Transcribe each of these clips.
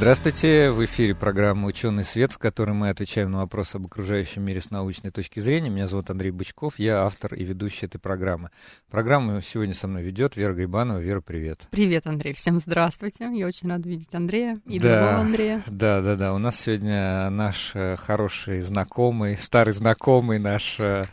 Здравствуйте, в эфире программа «Ученый свет», в которой мы отвечаем на вопросы об окружающем мире с научной точки зрения. Меня зовут Андрей Бычков, я автор и ведущий этой программы. Программу сегодня со мной ведет Вера Грибанова. Вера, привет. Привет, Андрей, всем здравствуйте. Я очень рада видеть Андрея и да, другого Андрея. Да, да, да. У нас сегодня наш э, хороший знакомый, старый знакомый наш э,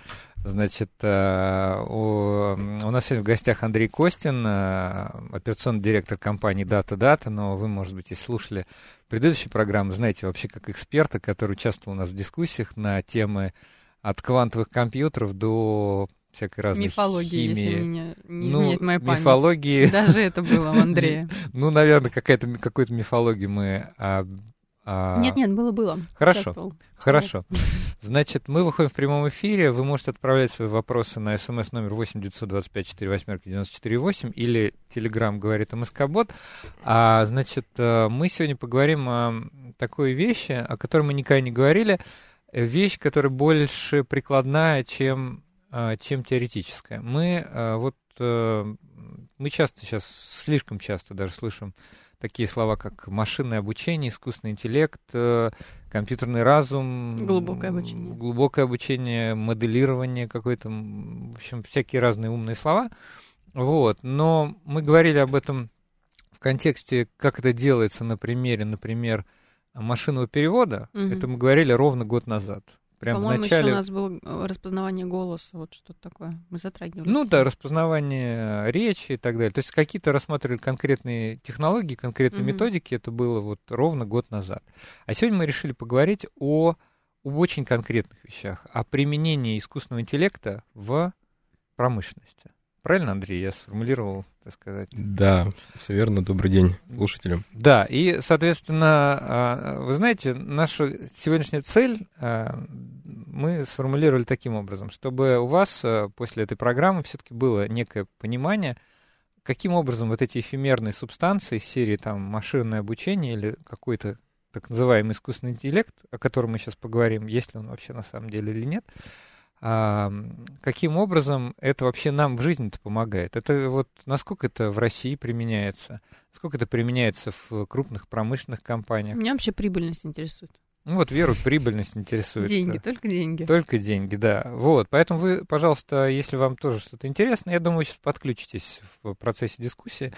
Значит, э, у, у нас сегодня в гостях Андрей Костин, э, операционный директор компании Data Data, но вы, может быть, если слушали предыдущие программы, знаете вообще как эксперта, который участвовал у нас в дискуссиях на темы от квантовых компьютеров до всякой разной мифологии, химии. если меня не ну, изменяет моя память. Мифологии. Даже это было у Андрея. Ну, наверное, какая-то какую-то мифологию мы а... Нет, нет, было, было. Хорошо, хорошо. Значит, мы выходим в прямом эфире. Вы можете отправлять свои вопросы на смс номер 8 925 48 94 8 или Телеграм говорит МСК-бот. А, значит, э, мы сегодня поговорим о такой вещи, о которой мы никогда не говорили. Вещь, которая больше прикладная, чем, э, чем теоретическая. Мы э, вот мы часто сейчас, слишком часто даже слышим такие слова, как машинное обучение, искусственный интеллект, э, компьютерный разум, глубокое обучение, глубокое обучение, моделирование какое-то, в общем, всякие разные умные слова. Вот. Но мы говорили об этом в контексте, как это делается на примере, например, машинного перевода. Угу. Это мы говорили ровно год назад. Прямо По-моему, начале... еще у нас было э, распознавание голоса, вот что-то такое. Мы затрагивали. Ну да, распознавание речи и так далее. То есть какие-то рассматривали конкретные технологии, конкретные угу. методики. Это было вот ровно год назад. А сегодня мы решили поговорить о, об очень конкретных вещах, о применении искусственного интеллекта в промышленности. Правильно, Андрей, я сформулировал, так сказать? Да, все верно. Добрый день слушателям. Да, и, соответственно, а, вы знаете, наша сегодняшняя цель а, мы сформулировали таким образом, чтобы у вас а, после этой программы все-таки было некое понимание, каким образом вот эти эфемерные субстанции серии там машинное обучение или какой-то так называемый искусственный интеллект, о котором мы сейчас поговорим, есть ли он вообще на самом деле или нет, а, каким образом это вообще нам в жизни-то помогает? Это вот насколько это в России применяется? Насколько это применяется в крупных промышленных компаниях? Меня вообще прибыльность интересует. Ну вот Веру прибыльность интересует. Деньги, только деньги. Только деньги, да. Вот, поэтому вы, пожалуйста, если вам тоже что-то интересно, я думаю, сейчас подключитесь в процессе дискуссии.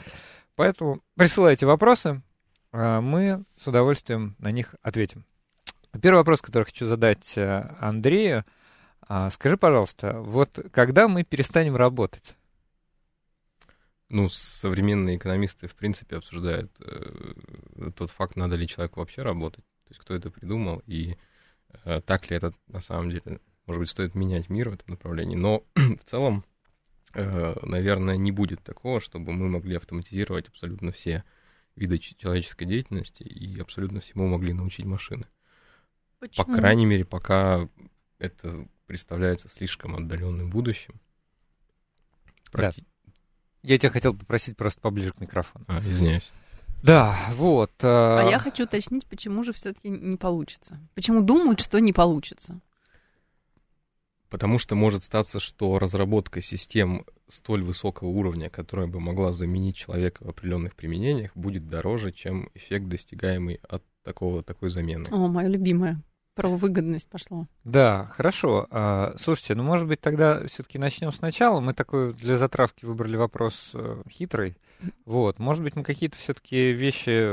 Поэтому присылайте вопросы, а мы с удовольствием на них ответим. Первый вопрос, который хочу задать э, Андрею – а, скажи, пожалуйста, вот когда мы перестанем работать? Ну, современные экономисты, в принципе, обсуждают э, тот факт, надо ли человеку вообще работать. То есть кто это придумал и э, так ли это на самом деле. Может быть, стоит менять мир в этом направлении. Но в целом, э, наверное, не будет такого, чтобы мы могли автоматизировать абсолютно все виды человеческой деятельности и абсолютно всему могли научить машины. Почему? По крайней мере, пока это представляется слишком отдаленным будущим. Практи... Да. Я тебя хотел попросить просто поближе к микрофону. А, извиняюсь. Да, вот. Э... А я хочу уточнить, почему же все-таки не получится. Почему думают, что не получится? Потому что может статься, что разработка систем столь высокого уровня, которая бы могла заменить человека в определенных применениях, будет дороже, чем эффект, достигаемый от такого, такой замены. О, мое любимое про выгодность пошло. Да, хорошо. А, слушайте, ну, может быть, тогда все-таки начнем сначала. Мы такой для затравки выбрали вопрос э, хитрый. Вот, может быть, мы какие-то все-таки вещи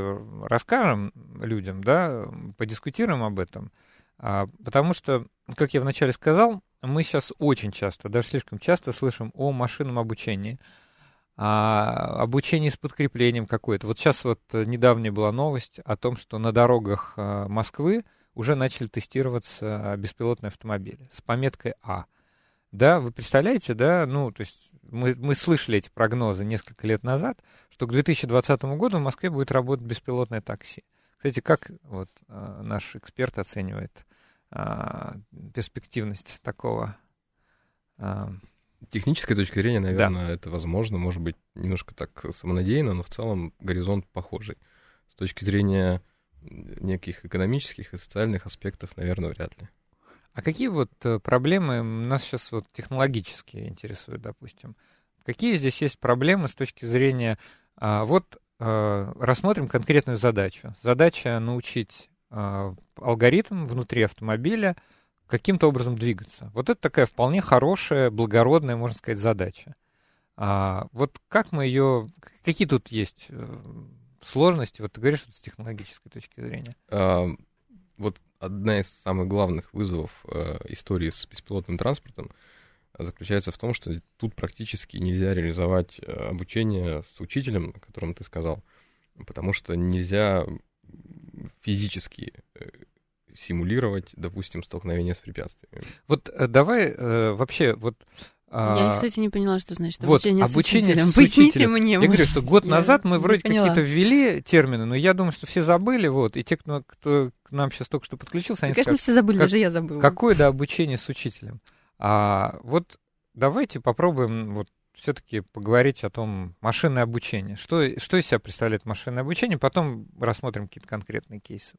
расскажем людям, да, подискутируем об этом. А, потому что, как я вначале сказал, мы сейчас очень часто, даже слишком часто слышим о машинном обучении, о обучении с подкреплением какое-то. Вот сейчас вот недавняя была новость о том, что на дорогах э, Москвы уже начали тестироваться беспилотные автомобили с пометкой А. Да, вы представляете, да, ну, то есть мы, мы слышали эти прогнозы несколько лет назад, что к 2020 году в Москве будет работать беспилотное такси. Кстати, как вот а, наш эксперт оценивает а, перспективность такого а, технической точки зрения, наверное, да. это возможно, может быть, немножко так самонадеянно, но в целом горизонт похожий. С точки зрения неких экономических и социальных аспектов, наверное, вряд ли. А какие вот э, проблемы нас сейчас вот технологически интересуют, допустим? Какие здесь есть проблемы с точки зрения... А, вот а, рассмотрим конкретную задачу. Задача научить а, алгоритм внутри автомобиля каким-то образом двигаться. Вот это такая вполне хорошая, благородная, можно сказать, задача. А, вот как мы ее... Какие тут есть э, сложности? Вот ты говоришь вот с технологической точки зрения. А, вот одна из самых главных вызовов э, истории с беспилотным транспортом заключается в том, что тут практически нельзя реализовать э, обучение с учителем, о котором ты сказал, потому что нельзя физически э, симулировать, допустим, столкновение с препятствиями. Вот э, давай э, вообще вот я, кстати, не поняла, что значит обучение, вот, обучение с учителем. С Поясните учителем. мне. Я говорю, что год назад мы вроде какие-то ввели термины, но я думаю, что все забыли, вот, и те, кто, кто к нам сейчас только что подключился, они да, Конечно, скажут, все забыли, как, даже я забыла. Какое, да, обучение с учителем? А вот давайте попробуем вот все-таки поговорить о том машинное обучение. Что, что из себя представляет машинное обучение? Потом рассмотрим какие-то конкретные кейсы.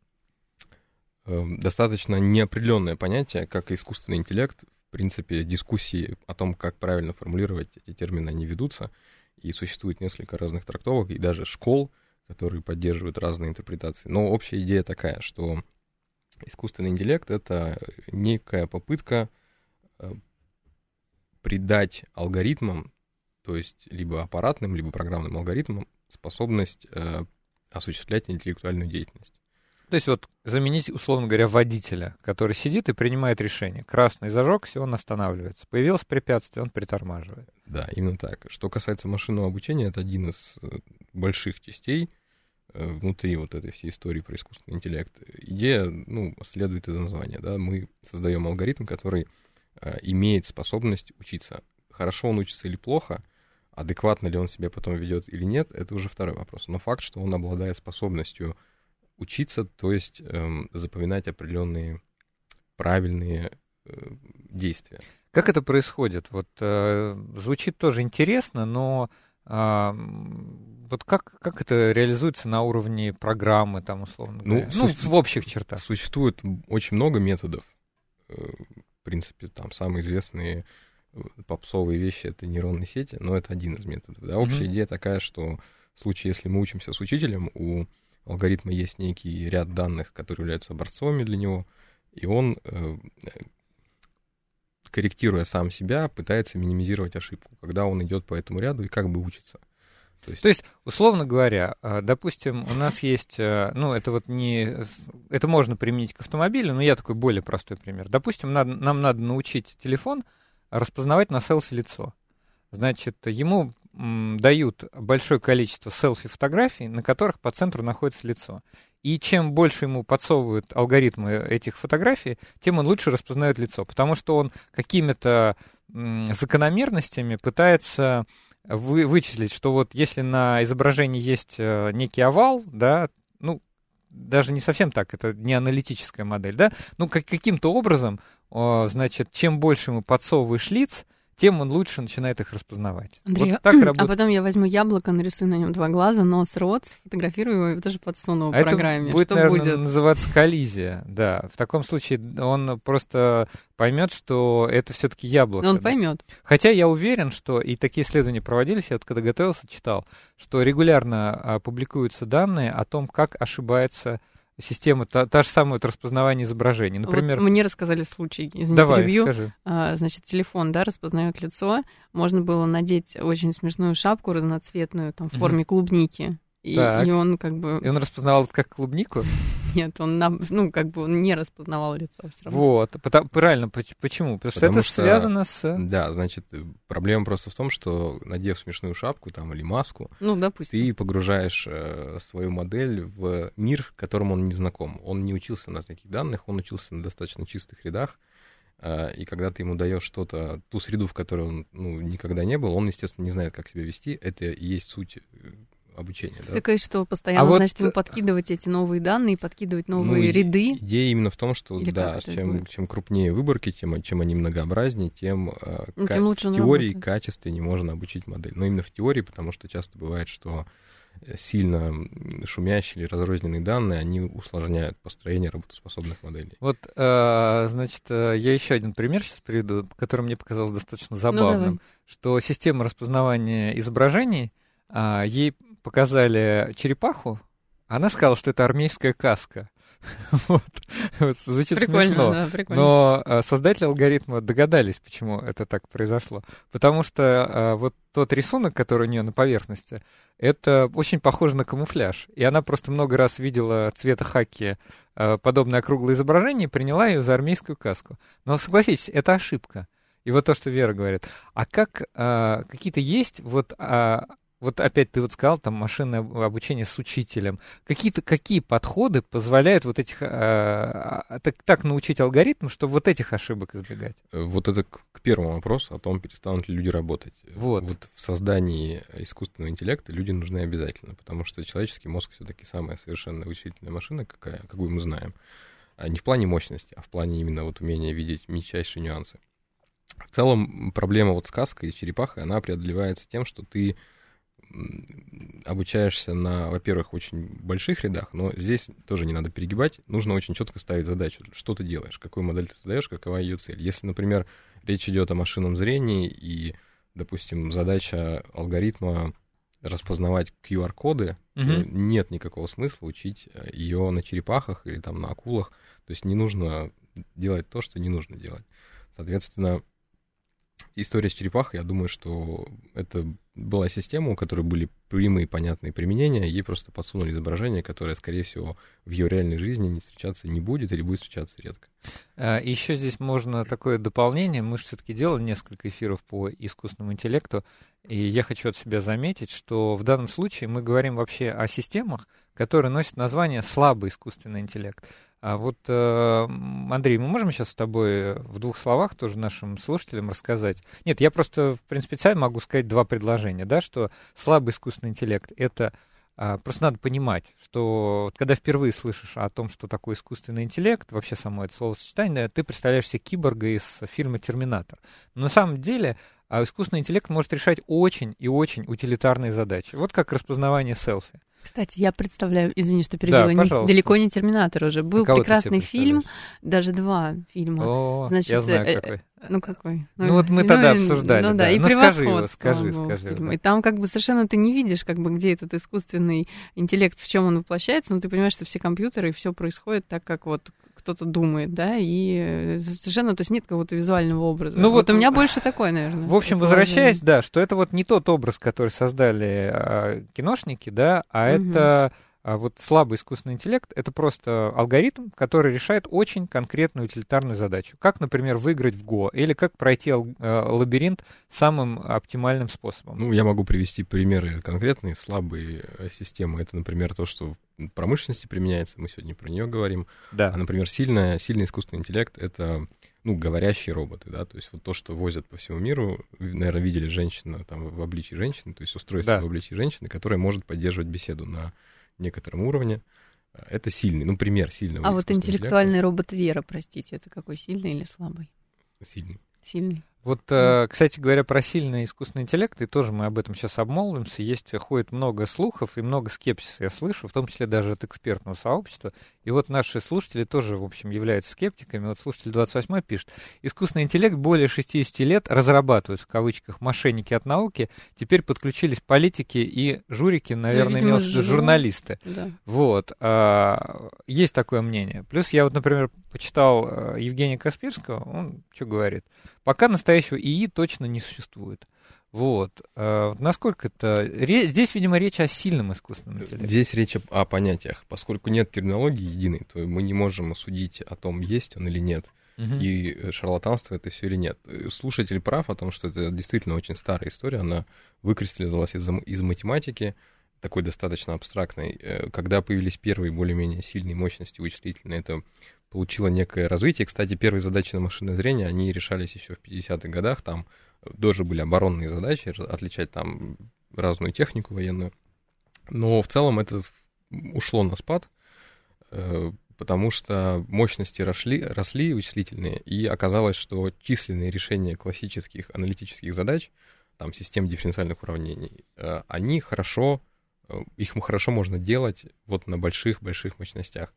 Эм, достаточно неопределенное понятие, как искусственный интеллект в принципе, дискуссии о том, как правильно формулировать эти термины, они ведутся, и существует несколько разных трактовок, и даже школ, которые поддерживают разные интерпретации. Но общая идея такая, что искусственный интеллект — это некая попытка э, придать алгоритмам, то есть либо аппаратным, либо программным алгоритмам, способность э, осуществлять интеллектуальную деятельность. То есть вот заменить, условно говоря, водителя, который сидит и принимает решение. Красный зажегся, он останавливается. Появилось препятствие, он притормаживает. Да, именно так. Что касается машинного обучения, это один из э, больших частей э, внутри вот этой всей истории про искусственный интеллект. Идея, ну, следует из названия, да, мы создаем алгоритм, который э, имеет способность учиться. Хорошо он учится или плохо, адекватно ли он себя потом ведет или нет, это уже второй вопрос. Но факт, что он обладает способностью учиться, то есть эм, запоминать определенные правильные э, действия. Как это происходит? Вот э, звучит тоже интересно, но э, вот как, как это реализуется на уровне программы, там, условно ну, говоря? Ну, ну в общих чертах. Существует очень много методов. Э, в принципе, там самые известные э, попсовые вещи — это нейронные сети, но это один из методов. Да? Общая mm-hmm. идея такая, что в случае, если мы учимся с учителем, у алгоритма есть некий ряд данных, которые являются образцовыми для него, и он, э, корректируя сам себя, пытается минимизировать ошибку, когда он идет по этому ряду и как бы учится. То есть... То есть, условно говоря, э, допустим, у нас есть, э, ну, это вот не, это можно применить к автомобилю, но я такой более простой пример. Допустим, надо, нам надо научить телефон распознавать на селфи лицо. Значит, ему дают большое количество селфи-фотографий, на которых по центру находится лицо. И чем больше ему подсовывают алгоритмы этих фотографий, тем он лучше распознает лицо, потому что он какими-то закономерностями пытается вы, вычислить, что вот если на изображении есть э, некий овал, да, ну, даже не совсем так, это не аналитическая модель, да, ну, как, каким-то образом, значит, чем больше ему подсовываешь лиц, тем он лучше начинает их распознавать. Андрей, вот так а работает. а потом я возьму яблоко, нарисую на нем два глаза, нос, рот, сфотографирую его и тоже подсуну в а программе. Это будет, что наверное, будет? называться коллизия, да. В таком случае он просто поймет, что это все-таки яблоко. Он да. поймет. Хотя я уверен, что и такие исследования проводились, я вот когда готовился, читал, что регулярно а, публикуются данные о том, как ошибается система, та, та же самая вот распознавание изображений. Например, вот мне рассказали случай, извините, Давай, перебью. Скажи. А, значит, телефон, да, распознает лицо. Можно было надеть очень смешную шапку разноцветную, там, в форме угу. клубники. И, и он как бы... И он распознавал это как клубнику? Нет, он, ну, как бы он не распознавал лицо все равно. Вот, потому, правильно, почему? Потому, что это что, связано с... Да, значит, проблема просто в том, что, надев смешную шапку там или маску, ну, допустим. ты погружаешь э, свою модель в мир, которому он не знаком. Он не учился на таких данных, он учился на достаточно чистых рядах, э, и когда ты ему даешь что-то, ту среду, в которой он ну, никогда не был, он, естественно, не знает, как себя вести. Это и есть суть э, обучения. Да? Так и что, постоянно, а значит, вот... ему подкидывать эти новые данные, подкидывать новые ну, ряды? Идея именно в том, что, Или да, чем, чем крупнее выборки, тем, чем они многообразнее, тем, ну, тем лучше в теории качественнее можно обучить модель. Но именно в теории, потому что часто бывает, что сильно шумящие или разрозненные данные, они усложняют построение работоспособных моделей. Вот, э, значит, э, я еще один пример сейчас приведу, который мне показался достаточно ну, забавным, ну, что система распознавания изображений, а, ей показали черепаху, она сказала, что это армейская каска. вот. Звучит прикольно, смешно. Да, прикольно. Но а, создатели алгоритма догадались, почему это так произошло. Потому что а, вот тот рисунок, который у нее на поверхности, это очень похоже на камуфляж. И она просто много раз видела цвета хаки а, подобное округлое изображение и приняла ее за армейскую каску. Но согласитесь, это ошибка. И вот то, что Вера говорит. А как а, какие-то есть вот а, вот опять ты вот сказал, там, машинное обучение с учителем. Какие-то, какие подходы позволяют вот этих, э, так, так научить алгоритм, чтобы вот этих ошибок избегать? Э, вот это к, к первому вопросу о том, перестанут ли люди работать. Вот. вот в создании искусственного интеллекта люди нужны обязательно, потому что человеческий мозг все-таки самая совершенная вычислительная машина, какая, какую мы знаем. А не в плане мощности, а в плане именно вот умения видеть мельчайшие нюансы. В целом проблема вот сказка и черепахой, она преодолевается тем, что ты обучаешься на, во-первых, очень больших рядах, но здесь тоже не надо перегибать, нужно очень четко ставить задачу, что ты делаешь, какую модель ты создаешь, какова ее цель. Если, например, речь идет о машинном зрении и, допустим, задача алгоритма распознавать QR-коды, угу. нет никакого смысла учить э, ее на черепахах или там на акулах, то есть не нужно делать то, что не нужно делать. Соответственно, история с черепахой, я думаю, что это была система, у которой были прямые понятные применения, ей просто подсунули изображение, которое, скорее всего, в ее реальной жизни не встречаться не будет или будет встречаться редко. А, Еще здесь можно такое дополнение. Мы же все-таки делали несколько эфиров по искусственному интеллекту, и я хочу от себя заметить, что в данном случае мы говорим вообще о системах, которые носят название слабый искусственный интеллект. А вот, э, Андрей, мы можем сейчас с тобой в двух словах тоже нашим слушателям рассказать? Нет, я просто, в принципе, сам могу сказать два предложения, да, что слабый искусственный интеллект — это а, Просто надо понимать, что вот когда впервые слышишь о том, что такое искусственный интеллект, вообще само это словосочетание, ты представляешь себе киборга из фильма «Терминатор». Но на самом деле а, искусственный интеллект может решать очень и очень утилитарные задачи. Вот как распознавание селфи. Кстати, я представляю, извини, что перебила, да, не, далеко не Терминатор уже. Был а прекрасный фильм, даже два фильма. О, Значит, я знаю, э, какой. Ну какой? Ну, ну вот мы ну, тогда обсуждали. Ну да, да. и ну, скажи его, скажи, скажи. Да. И там как бы совершенно ты не видишь, как бы где этот искусственный интеллект, в чем он воплощается, но ты понимаешь, что все компьютеры и все происходит так, как вот кто-то думает, да, и э, совершенно, то есть нет какого-то визуального образа. Ну вот, вот у меня больше такой, наверное. В общем, возвращаясь, да, что это вот не тот образ, который создали а, киношники, да, а угу. это вот слабый искусственный интеллект — это просто алгоритм, который решает очень конкретную утилитарную задачу. Как, например, выиграть в Go или как пройти э, лабиринт самым оптимальным способом. Ну, я могу привести примеры конкретные, слабые э, системы. Это, например, то, что в промышленности применяется, мы сегодня про нее говорим. Да. А, например, сильная, сильный искусственный интеллект — это ну, говорящие роботы, да, то есть вот то, что возят по всему миру, наверное, видели женщину там в обличии женщины, то есть устройство да. в обличии женщины, которое может поддерживать беседу на некотором уровне. Э, это сильный, ну, пример сильного. А вот интеллектуальный робот Вера, простите, это какой, сильный или слабый? Сильный. Сильный. Вот, э, кстати говоря, про сильный искусственный интеллект, и тоже мы об этом сейчас обмолвимся, есть, ходит много слухов и много скепсиса, я слышу, в том числе даже от экспертного сообщества. И вот наши слушатели тоже, в общем, являются скептиками. Вот слушатель 28 пишет, искусственный интеллект более 60 лет разрабатывают, в кавычках, мошенники от науки, теперь подключились политики и журики, наверное, имел журналисты. Да. Вот. А, есть такое мнение. Плюс я вот, например, почитал э, Евгения Каспирского, он что говорит? Пока настоящего ИИ точно не существует. Вот. А, насколько это... Здесь, видимо, речь о сильном искусственном интеллекте. Здесь речь о, понятиях. Поскольку нет терминологии единой, то мы не можем судить о том, есть он или нет. Угу. И э, шарлатанство это все или нет. Слушатель прав о том, что это действительно очень старая история. Она выкристаллизовалась из, из математики, такой достаточно абстрактной. Э, когда появились первые более-менее сильные мощности вычислительные, это получила некое развитие. Кстати, первые задачи на машинное зрение, они решались еще в 50-х годах, там тоже были оборонные задачи, отличать там разную технику военную. Но в целом это ушло на спад, э, потому что мощности росли, росли вычислительные, и оказалось, что численные решения классических аналитических задач, там, систем дифференциальных уравнений, э, они хорошо, э, их хорошо можно делать вот на больших-больших мощностях.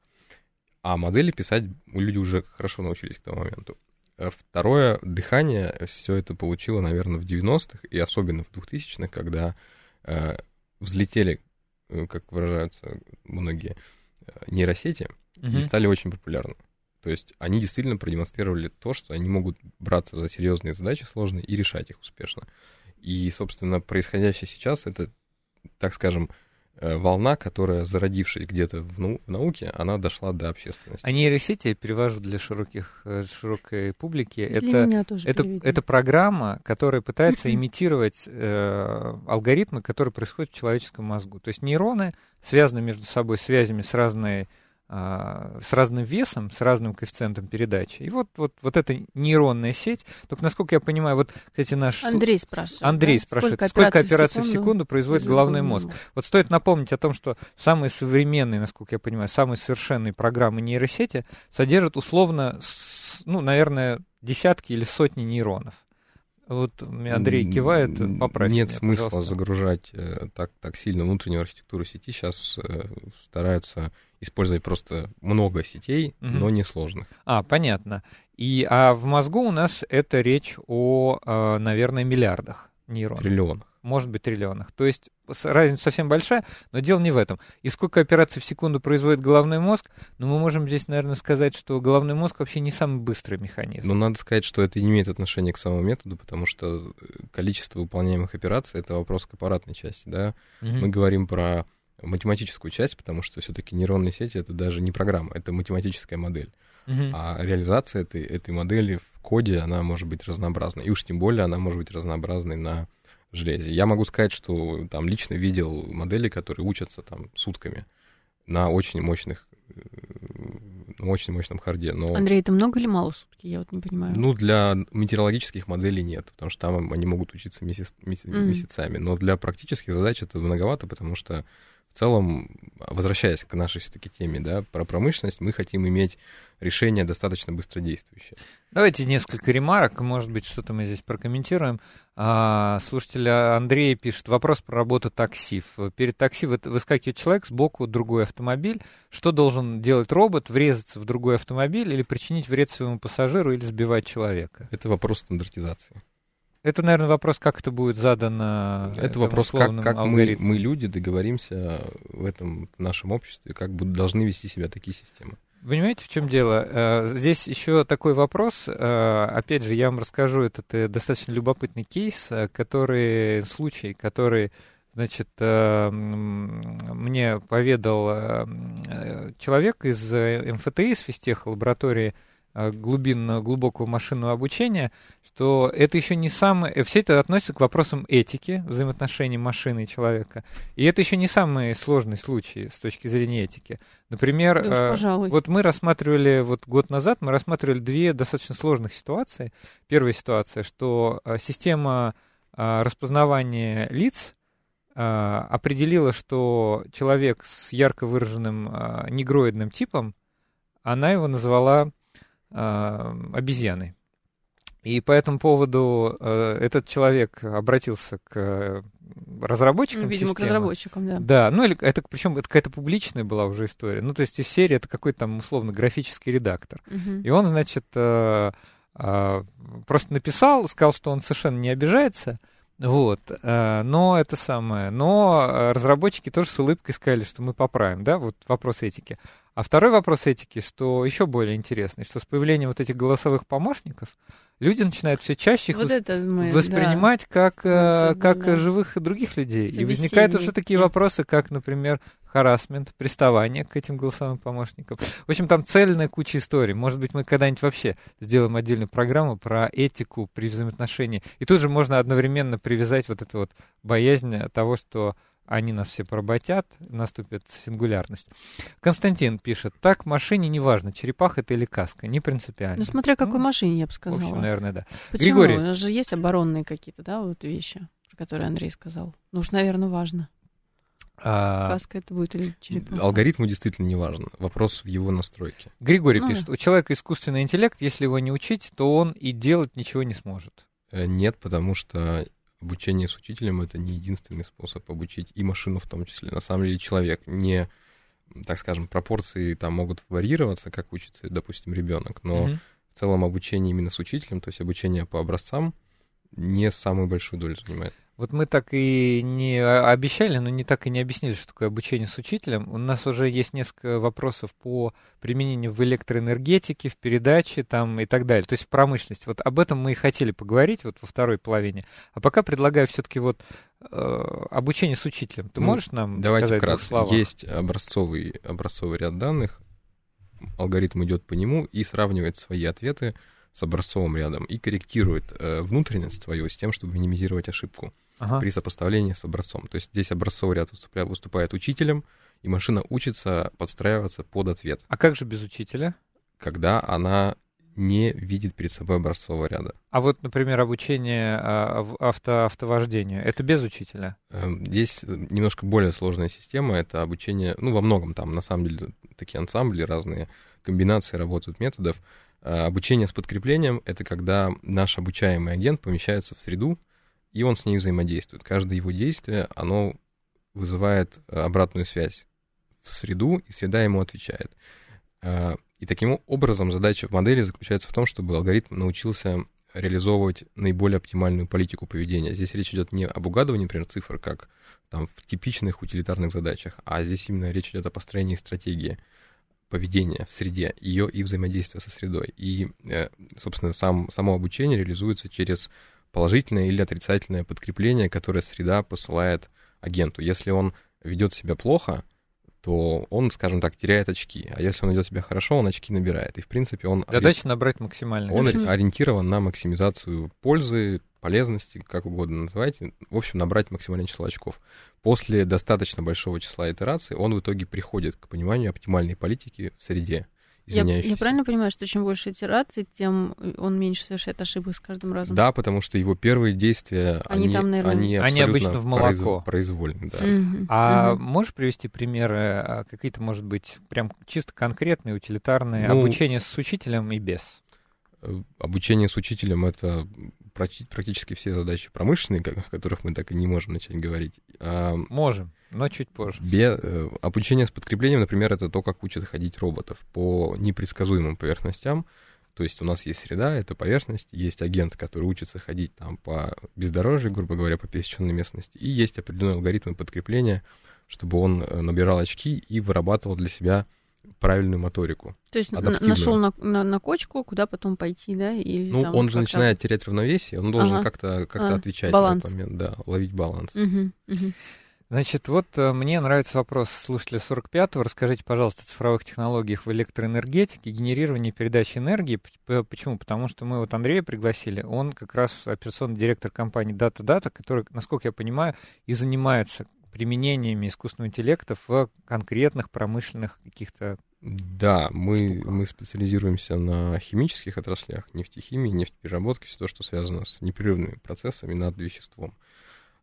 А модели писать люди уже хорошо научились к тому моменту. Второе дыхание все это получило, наверное, в 90-х и особенно в 2000-х, когда э, взлетели, э, как выражаются многие, э, нейросети угу. и стали очень популярны. То есть они действительно продемонстрировали то, что они могут браться за серьезные задачи сложные и решать их успешно. И, собственно, происходящее сейчас это, так скажем, Э, волна, которая, зародившись где-то в, ну, в науке, она дошла до общественности. А нейросети, я перевожу для широких, э, широкой публики, для это, это, это программа, которая пытается имитировать э, алгоритмы, которые происходят в человеческом мозгу. То есть нейроны связаны между собой связями с разной с разным весом, с разным коэффициентом передачи. И вот, вот, вот эта нейронная сеть, только насколько я понимаю, вот, кстати, наш... Андрей спрашивает. Андрей да? спрашивает, сколько, сколько операций в секунду, в секунду производит головной мозг? мозг? Вот стоит напомнить о том, что самые современные, насколько я понимаю, самые совершенные программы нейросети содержат условно, ну, наверное, десятки или сотни нейронов. Вот Андрей кивает, поправь Нет меня, смысла пожалуйста. загружать э, так, так сильно внутреннюю архитектуру сети. Сейчас э, стараются использовать просто много сетей, угу. но не сложных. А, понятно. И, а в мозгу у нас это речь о, э, наверное, миллиардах нейронов. Триллионах. Может быть, триллионах. То есть разница совсем большая, но дело не в этом. И сколько операций в секунду производит головной мозг, ну, мы можем здесь, наверное, сказать, что головной мозг вообще не самый быстрый механизм. Ну, надо сказать, что это не имеет отношения к самому методу, потому что э, количество выполняемых операций — это вопрос к аппаратной части, да. Угу. Мы говорим про математическую часть, потому что все-таки нейронные сети — это даже не программа, это математическая модель. Uh-huh. А реализация этой, этой модели в коде, она может быть разнообразной. И уж тем более она может быть разнообразной на железе. Я могу сказать, что там лично видел модели, которые учатся там сутками на очень мощных на очень мощном харде. Но... Андрей, это много или мало сутки? Я вот не понимаю. Ну, для метеорологических моделей нет, потому что там они могут учиться месяц, месяц, месяцами. Но для практических задач это многовато, потому что в целом, возвращаясь к нашей все-таки теме, да, про промышленность, мы хотим иметь решение достаточно быстродействующее. Давайте несколько ремарок, может быть, что-то мы здесь прокомментируем. А, слушатель Андрей пишет, вопрос про работу такси. Перед такси выскакивает человек, сбоку другой автомобиль. Что должен делать робот? Врезаться в другой автомобиль или причинить вред своему пассажиру или сбивать человека? Это вопрос стандартизации. Это, наверное, вопрос, как это будет задано. Это вопрос, как, как мы, мы, люди, договоримся в этом в нашем обществе, как будут, должны вести себя такие системы. Понимаете, в чем дело? Э, здесь еще такой вопрос. Э, опять же, я вам расскажу этот э, достаточно любопытный кейс, который, случай, который, значит, мне поведал человек из МФТИ, из физтех лаборатории Э, глубинного, глубокого машинного обучения, что это еще не самое... Э, все это относится к вопросам этики, взаимоотношений машины и человека. И это еще не самый сложный случай с точки зрения этики. Например, да уж, вот мы рассматривали, вот год назад мы рассматривали две достаточно сложных ситуации. Первая ситуация, что система распознавания лиц определила, что человек с ярко выраженным негроидным типом, она его назвала обезьяной. И по этому поводу э, этот человек обратился к разработчикам Видимо, системы. к разработчикам, да. Да, ну или это причем это какая-то публичная была уже история. Ну, то есть из серии это какой-то там условно графический редактор. Угу. И он, значит, э, э, просто написал, сказал, что он совершенно не обижается. Вот, э, но это самое, но э, разработчики тоже с улыбкой сказали, что мы поправим, да, вот вопрос этики. А второй вопрос этики, что еще более интересный, что с появлением вот этих голосовых помощников люди начинают все чаще их вот восп... мы, воспринимать да. как, э, как да. живых других людей. И возникают уже такие вопросы, как, например, харасмент, приставание к этим голосовым помощникам. В общем, там цельная куча историй. Может быть, мы когда-нибудь вообще сделаем отдельную программу про этику при взаимоотношении. И тут же можно одновременно привязать вот эту вот боязнь того, что они нас все поработят, наступит сингулярность. Константин пишет, так в машине неважно, черепаха это или каска, не принципиально. Ну, смотря какой ну, машине, я бы сказала. В общем, наверное, да. Почему? Григорий. У нас же есть оборонные какие-то, да, вот вещи, про которые Андрей сказал. Ну уж, наверное, важно. А, Каска это будет или черепаха? Алгоритму действительно не важен. Вопрос в его настройке. Григорий Ну пишет, у человека искусственный интеллект, если его не учить, то он и делать ничего не сможет. Э, Нет, потому что обучение с учителем это не единственный способ обучить и машину в том числе. На самом деле человек не, так скажем, пропорции там могут варьироваться, как учится, допустим, ребенок, но Мгм. в целом обучение именно с учителем, то есть обучение по образцам, не самую большую долю занимает. Вот мы так и не обещали, но не так и не объяснили, что такое обучение с учителем. У нас уже есть несколько вопросов по применению в электроэнергетике, в передаче там и так далее, то есть в промышленности. Вот об этом мы и хотели поговорить вот во второй половине. А пока предлагаю все-таки вот э, обучение с учителем. Ты Ну, можешь нам Давайте сказать в двух вкратце. словах? Есть образцовый, образцовый ряд данных, алгоритм идет по нему и сравнивает свои ответы с образцовым рядом и корректирует э, внутренность свою с тем, чтобы минимизировать ошибку Ага. при сопоставлении с образцом. То есть здесь образцовый ряд выступля- выступает учителем, и машина учится подстраиваться под ответ, А как же без учителя? когда она не видит перед собой образцового ряда. А вот, например, обучение а, авто, автовождению, это без учителя? Эм, Здесь немножко более сложная система, это обучение, ну, во многом там, на самом деле, такие ансамбли, разные комбинации работают методов. Э, Обучение с подкреплением — это когда наш обучаемый агент помещается в среду, и он с ней взаимодействует. Каждое его действие, оно вызывает э, обратную связь в среду, и среда ему отвечает. Э, И таким образом задача модели заключается в том, чтобы алгоритм научился реализовывать наиболее оптимальную политику поведения. Здесь речь идет не об угадывании, например, цифр, как там в типичных утилитарных задачах, а здесь именно речь идет о построении стратегии поведения в среде, ее и взаимодействия со средой. И, э, собственно, сам, само обучение реализуется через положительное или отрицательное подкрепление, которое среда посылает агенту. Если он ведет себя плохо, то он, скажем так, теряет очки. А если он ведет себя хорошо, он очки набирает. И, в принципе, он, ори- Задача набрать максимально. он Мгм. ориентирован на максимизацию пользы, полезности, как угодно называйте. В общем, набрать максимальное число очков. После достаточно большого числа итераций он в итоге приходит к пониманию оптимальной политики в среде, Я, я правильно понимаю, что чем больше итераций, тем он меньше совершает ошибок с каждым разом? Да, потому что его первые действия, Они они, там, наверное, они, Они абсолютно обычно в молоко. произв- произвольны, да. Мгм, А мгм. можешь привести примеры, а, какие-то, может быть, прям чисто конкретные, утилитарные, Ну, обучение с учителем и без? Э, Обучение с учителем — это практически все задачи промышленные, о которых мы так и не можем начать говорить. А Можем, но чуть позже. Бе- э, обучение с подкреплением, например, это то, как учат ходить роботов по непредсказуемым поверхностям. То есть у нас есть среда, это поверхность, есть агент, который учится ходить там по бездорожью, грубо говоря, по пересеченной местности, и есть определенные алгоритмы подкрепления, чтобы он э, набирал очки и вырабатывал для себя правильную моторику. То есть нашел на, на, на кочку, куда потом пойти, да? Или Ну, там он же начинает терять равновесие, он должен Ага. как-то как А, отвечать баланс. на этот момент, да, ловить баланс. Мгм, мгм. Значит, вот э, мне нравится вопрос слушателя 45-го. Расскажите, пожалуйста, о цифровых технологиях в электроэнергетике, генерировании и передаче энергии. Почему? Потому что мы вот Андрея пригласили. Он как раз операционный директор компании Data Data, который, насколько я понимаю, и занимается применениями искусственного интеллекта в конкретных промышленных каких-то... Да, мы, штуках. мы специализируемся на химических отраслях, нефтехимии, нефтепереработке, все то, что связано с непрерывными процессами над веществом.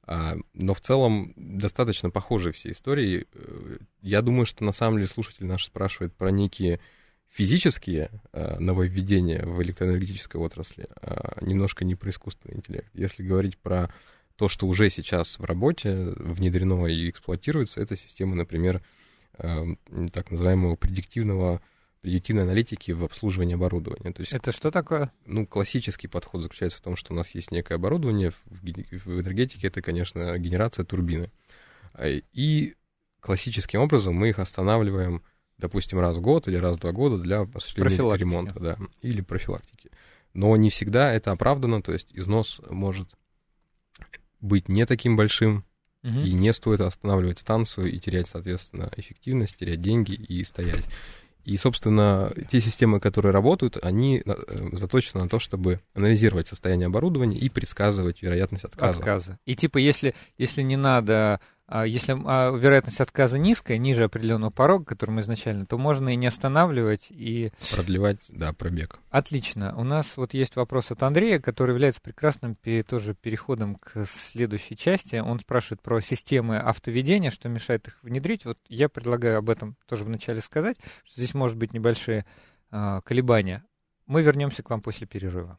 А, но в целом достаточно похожие все истории. Э, Я думаю, что на самом деле слушатель наш спрашивает про некие физические э, нововведения в электроэнергетической отрасли, а немножко не про искусственный интеллект. Если говорить про то, что уже сейчас в работе внедрено и эксплуатируется, это система, например, э, так называемого предиктивного предиктивной аналитики в обслуживании оборудования. То есть, Это что такое? ну, классический подход заключается в том, что у нас есть некое оборудование, в, ге- в энергетике это, конечно, генерация турбины. А, И классическим образом мы их останавливаем, допустим, раз в год или раз в два года для осуществления ремонта, да, или профилактики. Но не всегда это оправдано, то есть износ может быть не таким большим, Мгм. и не стоит останавливать станцию и терять, соответственно, эффективность, терять деньги и стоять. И, собственно, те системы, которые работают, они э, заточены на то, чтобы анализировать состояние оборудования и предсказывать вероятность отказа. Отказа. И типа, если, если не надо если а, вероятность отказа низкая, ниже определенного порога, который мы изначально, то можно и не останавливать, и... Продлевать, да, пробег. Отлично. У нас вот есть вопрос от Андрея, который является прекрасным тоже переходом к следующей части. Он спрашивает про системы автоведения, что мешает их внедрить. Вот я предлагаю об этом тоже вначале сказать, что здесь может быть небольшие э, колебания. Мы вернемся к вам после перерыва.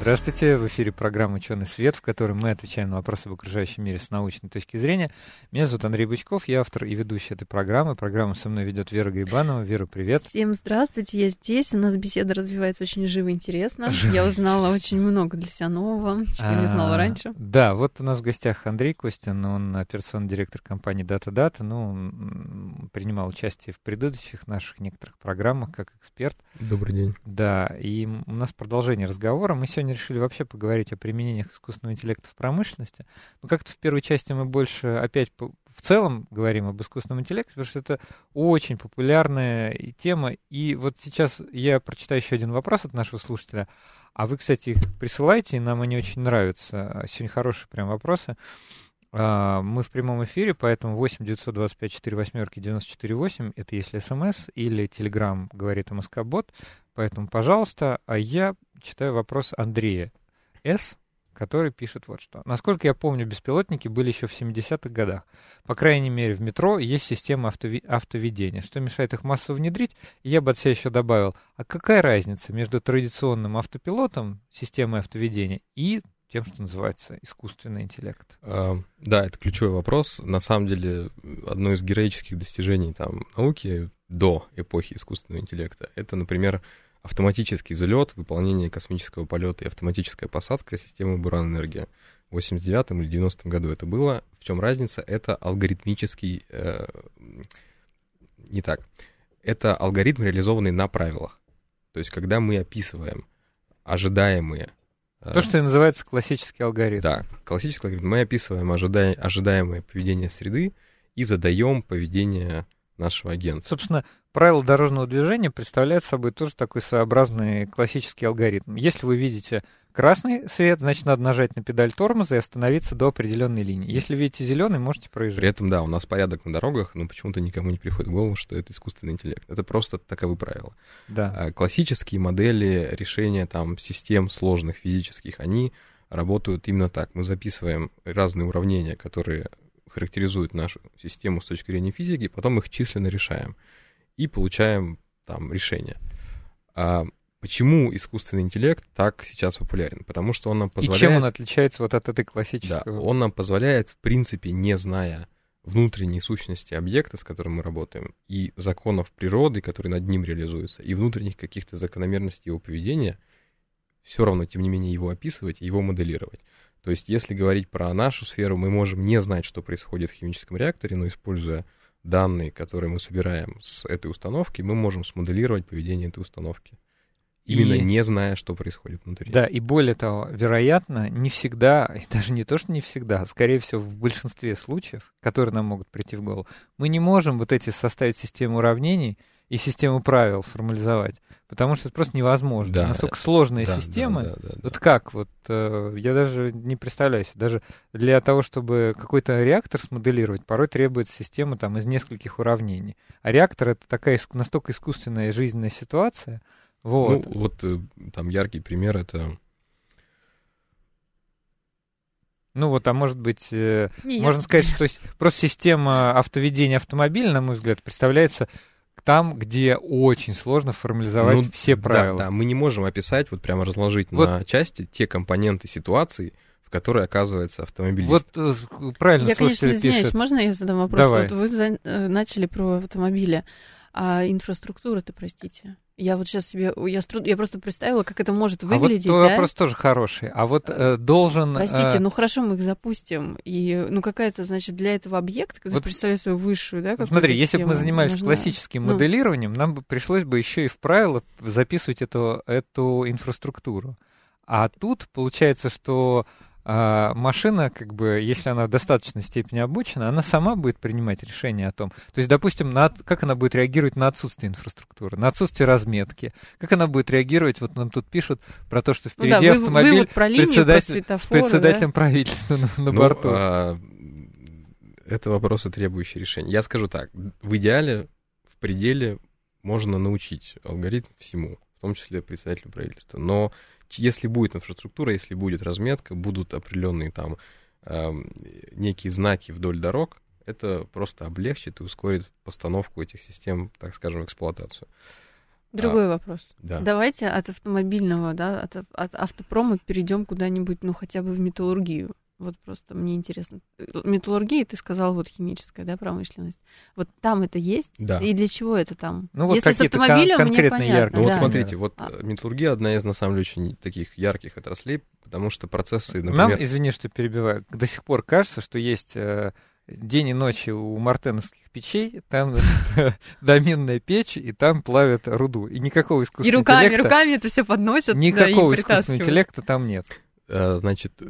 Здравствуйте, в эфире программа «Ученый свет», в которой мы отвечаем на вопросы об окружающем мире с научной точки зрения. Меня зовут Андрей Бычков, я автор и ведущий этой программы. Программу со мной ведет Вера Грибанова. Вера, привет. Всем здравствуйте, я здесь. У нас беседа развивается очень живо и интересно. Живо я узнала очень много для себя нового, чего не знала а, раньше. Да, вот у нас в гостях Андрей Костин, он операционный директор компании Data Data, ну, принимал участие в предыдущих наших некоторых программах как эксперт. Добрый день. Да, и у нас продолжение разговора. Мы сегодня решили вообще поговорить о применениях искусственного интеллекта в промышленности. Но как-то в первой части мы больше опять в целом говорим об искусственном интеллекте, потому что это очень популярная тема. И вот сейчас я прочитаю еще один вопрос от нашего слушателя. А вы, кстати, их присылайте, нам они очень нравятся. Сегодня хорошие прям вопросы. А, мы в прямом эфире, поэтому 8 925 4 восьмерки 94 8, это если смс, или телеграм говорит МСК Бот. Поэтому, пожалуйста, а я читаю вопрос Андрея С., который пишет вот что. Насколько я помню, беспилотники были еще в 70-х годах. По крайней мере, в метро есть система автови- автоведения. Что мешает их массово внедрить? Я бы от себя еще добавил, а какая разница между традиционным автопилотом, системой автоведения, и тем, что называется искусственный интеллект? А, да, это ключевой вопрос. На самом деле, одно из героических достижений там, науки до эпохи искусственного интеллекта, это, например, автоматический взлет, выполнение космического полета и автоматическая посадка системы Буран-энергия. В 89 или 90 году это было. В чем разница? Это алгоритмический... Э, не так. Это алгоритм, реализованный на правилах. То есть, когда мы описываем ожидаемые... Э, То, что и называется классический алгоритм. Да, классический алгоритм. Мы описываем ожида... ожидаемое поведение среды и задаем поведение нашего агента. Собственно, правила дорожного движения представляют собой тоже такой своеобразный классический алгоритм. Если вы видите красный свет, значит, надо нажать на педаль тормоза и остановиться до определенной линии. Если видите зеленый, можете проезжать. При этом, да, у нас порядок на дорогах, но почему-то никому не приходит в голову, что это искусственный интеллект. Это просто таковы правила. Да. А классические модели решения там систем сложных физических, они работают именно так. Мы записываем разные уравнения, которые характеризуют нашу систему с точки зрения физики, потом их численно решаем и получаем там решение. А почему искусственный интеллект так сейчас популярен? Потому что он нам позволяет... И чем он отличается вот от этой классической? Да, он нам позволяет, в принципе, не зная внутренней сущности объекта, с которым мы работаем, и законов природы, которые над ним реализуются, и внутренних каких-то закономерностей его поведения, все равно, тем не менее, его описывать и его моделировать. То есть, если говорить про нашу сферу, мы можем не знать, что происходит в химическом реакторе, но используя данные, которые мы собираем с этой установки, мы можем смоделировать поведение этой установки. Именно и... не зная, что происходит внутри. Да, и более того, вероятно, не всегда, и даже не то, что не всегда, а скорее всего, в большинстве случаев, которые нам могут прийти в голову, мы не можем вот эти составить систему уравнений, и систему правил формализовать, потому что это просто невозможно. Да, Настолько сложная да, система. Да, да, да, вот как вот э, я даже не представляю себе, даже для того, чтобы какой-то реактор смоделировать, порой требуется система там из нескольких уравнений. А реактор это такая настолько искусственная жизненная ситуация. Вот. Ну, вот э, там яркий пример это ну вот, а может быть, э, можно сказать, что есть просто система автоведения автомобиля, на мой взгляд, представляется там, где очень сложно формализовать ну, все правила. Да, да, мы не можем описать, вот прямо разложить вот. на части те компоненты ситуации, в которой оказывается автомобилист. Вот э, правильно Я, конечно, извиняюсь, пишет. можно я задам вопрос? Давай. Вот вы за, э, начали про автомобили. А инфраструктура-то, простите. Я вот сейчас себе, я, струд, я просто представила, как это может выглядеть. А вот да? вопрос тоже хороший. А вот э, должен... Простите, э... ну хорошо, мы их запустим. И, ну, какая-то, значит, для этого объекта, который вот, представляет свою высшую, да? Смотри, если бы мы занимались нужна... классическим ну. моделированием, нам бы пришлось бы еще и в правила записывать эту, эту инфраструктуру. А тут получается, что а машина, как бы, если она в достаточной степени обучена, она сама будет принимать решение о том. То есть, допустим, на, как она будет реагировать на отсутствие инфраструктуры, на отсутствие разметки, как она будет реагировать, вот нам тут пишут про то, что впереди ну, да, автомобиль вывод про линию, председатель, про с председателем да? правительства на, на ну, борту. А, это вопросы, требующие решения. Я скажу так, в идеале, в пределе можно научить алгоритм всему, в том числе председателю правительства. Но если будет инфраструктура, если будет разметка, будут определенные там э, некие знаки вдоль дорог, это просто облегчит и ускорит постановку этих систем, так скажем, эксплуатацию. Другой а, вопрос. Да. Давайте от автомобильного, да, от, от автопрома перейдем куда-нибудь, ну, хотя бы в металлургию. Вот просто мне интересно. Металлургия, ты сказал, вот химическая, да, промышленность. Вот там это есть? Да. И для чего это там? Ну, вот Если с автомобилем, кон- мне понятно. Яркие. Ну, вот смотрите, вот а. металлургия одна из, на самом деле, очень таких ярких отраслей, потому что процессы, например... Нам, извини, что перебиваю, до сих пор кажется, что есть э, день и ночь у мартеновских печей, там доминная печь, и там плавят руду. И никакого искусственного И руками, интеллекта, руками это все подносят. Никакого да, искусственного интеллекта там нет. Э, значит,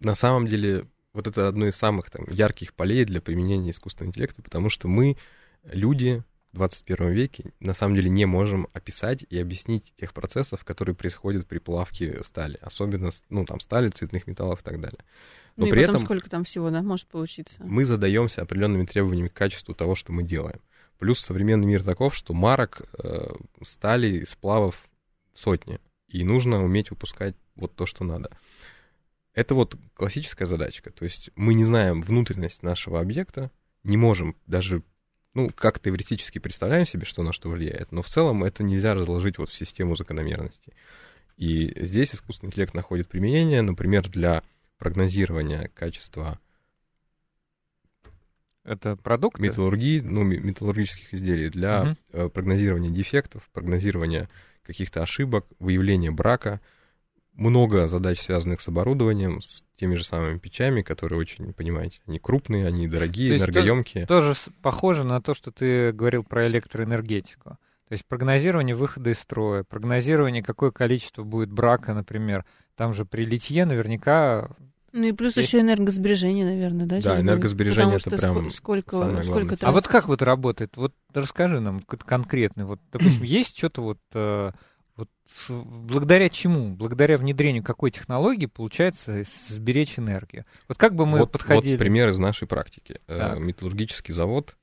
на самом деле вот это одно из самых там, ярких полей для применения искусственного интеллекта, потому что мы, люди в 21 веке, на самом деле не можем описать и объяснить тех процессов, которые происходят при плавке стали, особенно, ну, там, стали, цветных металлов и так далее. Но ну при и потом этом сколько там всего, да, может получиться? Мы задаемся определенными требованиями к качеству того, что мы делаем. Плюс современный мир таков, что марок э, стали сплавов сотни, и нужно уметь выпускать вот то, что надо. Это вот классическая задачка. То есть мы не знаем внутренность нашего объекта, не можем даже, ну, как теоретически представляем себе, что на что влияет, но в целом это нельзя разложить вот в систему закономерностей. И здесь искусственный интеллект находит применение, например, для прогнозирования качества это продукты? Металлургии, ну, металлургических изделий для угу. прогнозирования дефектов, прогнозирования каких-то ошибок, выявления брака, много задач, связанных с оборудованием, с теми же самыми печами, которые очень, понимаете, они крупные, они дорогие, то энергоемкие. То, тоже похоже на то, что ты говорил про электроэнергетику. То есть прогнозирование выхода из строя, прогнозирование, какое количество будет брака, например. Там же при литье наверняка ну и плюс еще энергосбережение, наверное, да? Да, энергосбережение это прям сколько, самое сколько А вот как вот работает? Вот расскажи нам конкретно. Вот, допустим, есть что-то вот э, вот благодаря чему, благодаря внедрению какой технологии получается сберечь энергию? Вот как бы мы вот, подходили? Вот пример из нашей практики. Э, так. Металлургический завод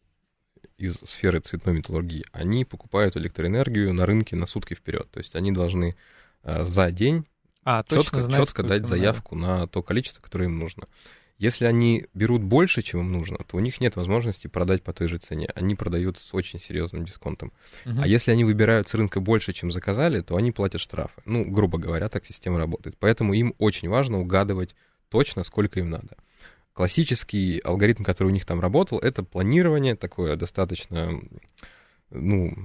из сферы цветной металлургии, они покупают электроэнергию на рынке на сутки вперед. То есть они должны э, за день а, четко, знать, четко дать заявку надо. на то количество, которое им нужно. Если они берут больше, чем им нужно, то у них нет возможности продать по той же цене. Они продают с очень серьезным дисконтом. Угу. А если они выбирают с рынка больше, чем заказали, то они платят штрафы. Ну, грубо говоря, так система работает. Поэтому им очень важно угадывать точно, сколько им надо. Классический алгоритм, который у них там работал, это планирование такое достаточно, ну,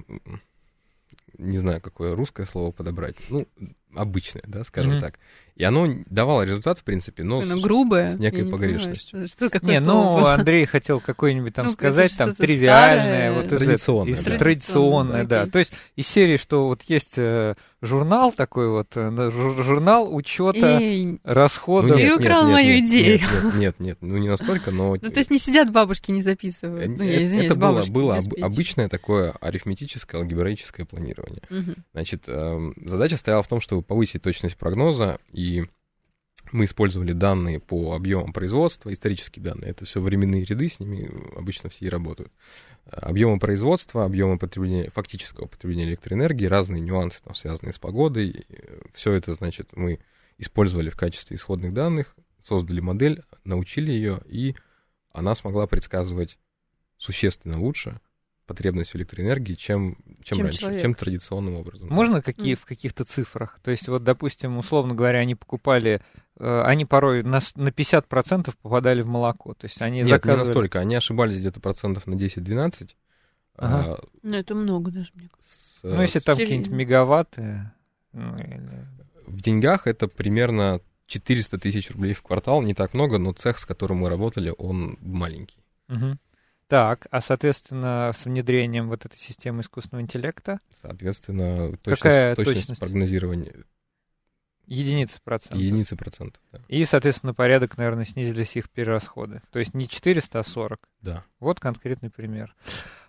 не знаю, какое русское слово подобрать. Ну, обычное, да, скажем mm-hmm. так. И оно давало результат, в принципе, но ну, с, грубое. с некой погрешностью. Понимаю, что, что не, ну, Андрей хотел какое-нибудь там ну, сказать, там, тривиальное, вот традиционное, из, да. традиционное, да. То есть из серии, что вот есть э, журнал такой вот, э, журнал учета расходов. Ну, нет, Ты украл нет, мою нет, идею. Нет, нет, нет, нет, ну не настолько, но... Ну, то есть не сидят бабушки, не записывают. Ну, я извиняюсь, это было, было об, обычное такое арифметическое, алгебраическое планирование. Угу. Значит, э, задача стояла в том, чтобы повысить точность прогноза и мы использовали данные по объемам производства, исторические данные, это все временные ряды, с ними обычно все и работают. Объемы производства, объемы потребления, фактического потребления электроэнергии, разные нюансы, там, связанные с погодой. Все это, значит, мы использовали в качестве исходных данных, создали модель, научили ее, и она смогла предсказывать существенно лучше, потребность в электроэнергии, чем, чем, чем раньше, человек. чем традиционным образом. Можно какие, mm. в каких-то цифрах? То есть, вот, допустим, условно говоря, они покупали, э, они порой на, на 50% попадали в молоко. То есть они Нет, заказывали... не настолько. Они ошибались где-то процентов на 10-12. Ага. А, ну, это много даже, мне кажется. С, ну, если там какие-нибудь мегаватты... Ну, или... В деньгах это примерно 400 тысяч рублей в квартал. Не так много, но цех, с которым мы работали, он маленький. Угу. Так, а соответственно, с внедрением вот этой системы искусственного интеллекта? Соответственно, точность, Какая точность, точность прогнозирования. Единицы процентов. Единицы процентов, да. И, соответственно, порядок, наверное, снизились их перерасходы. То есть не 400, а 40. Да. Вот конкретный пример.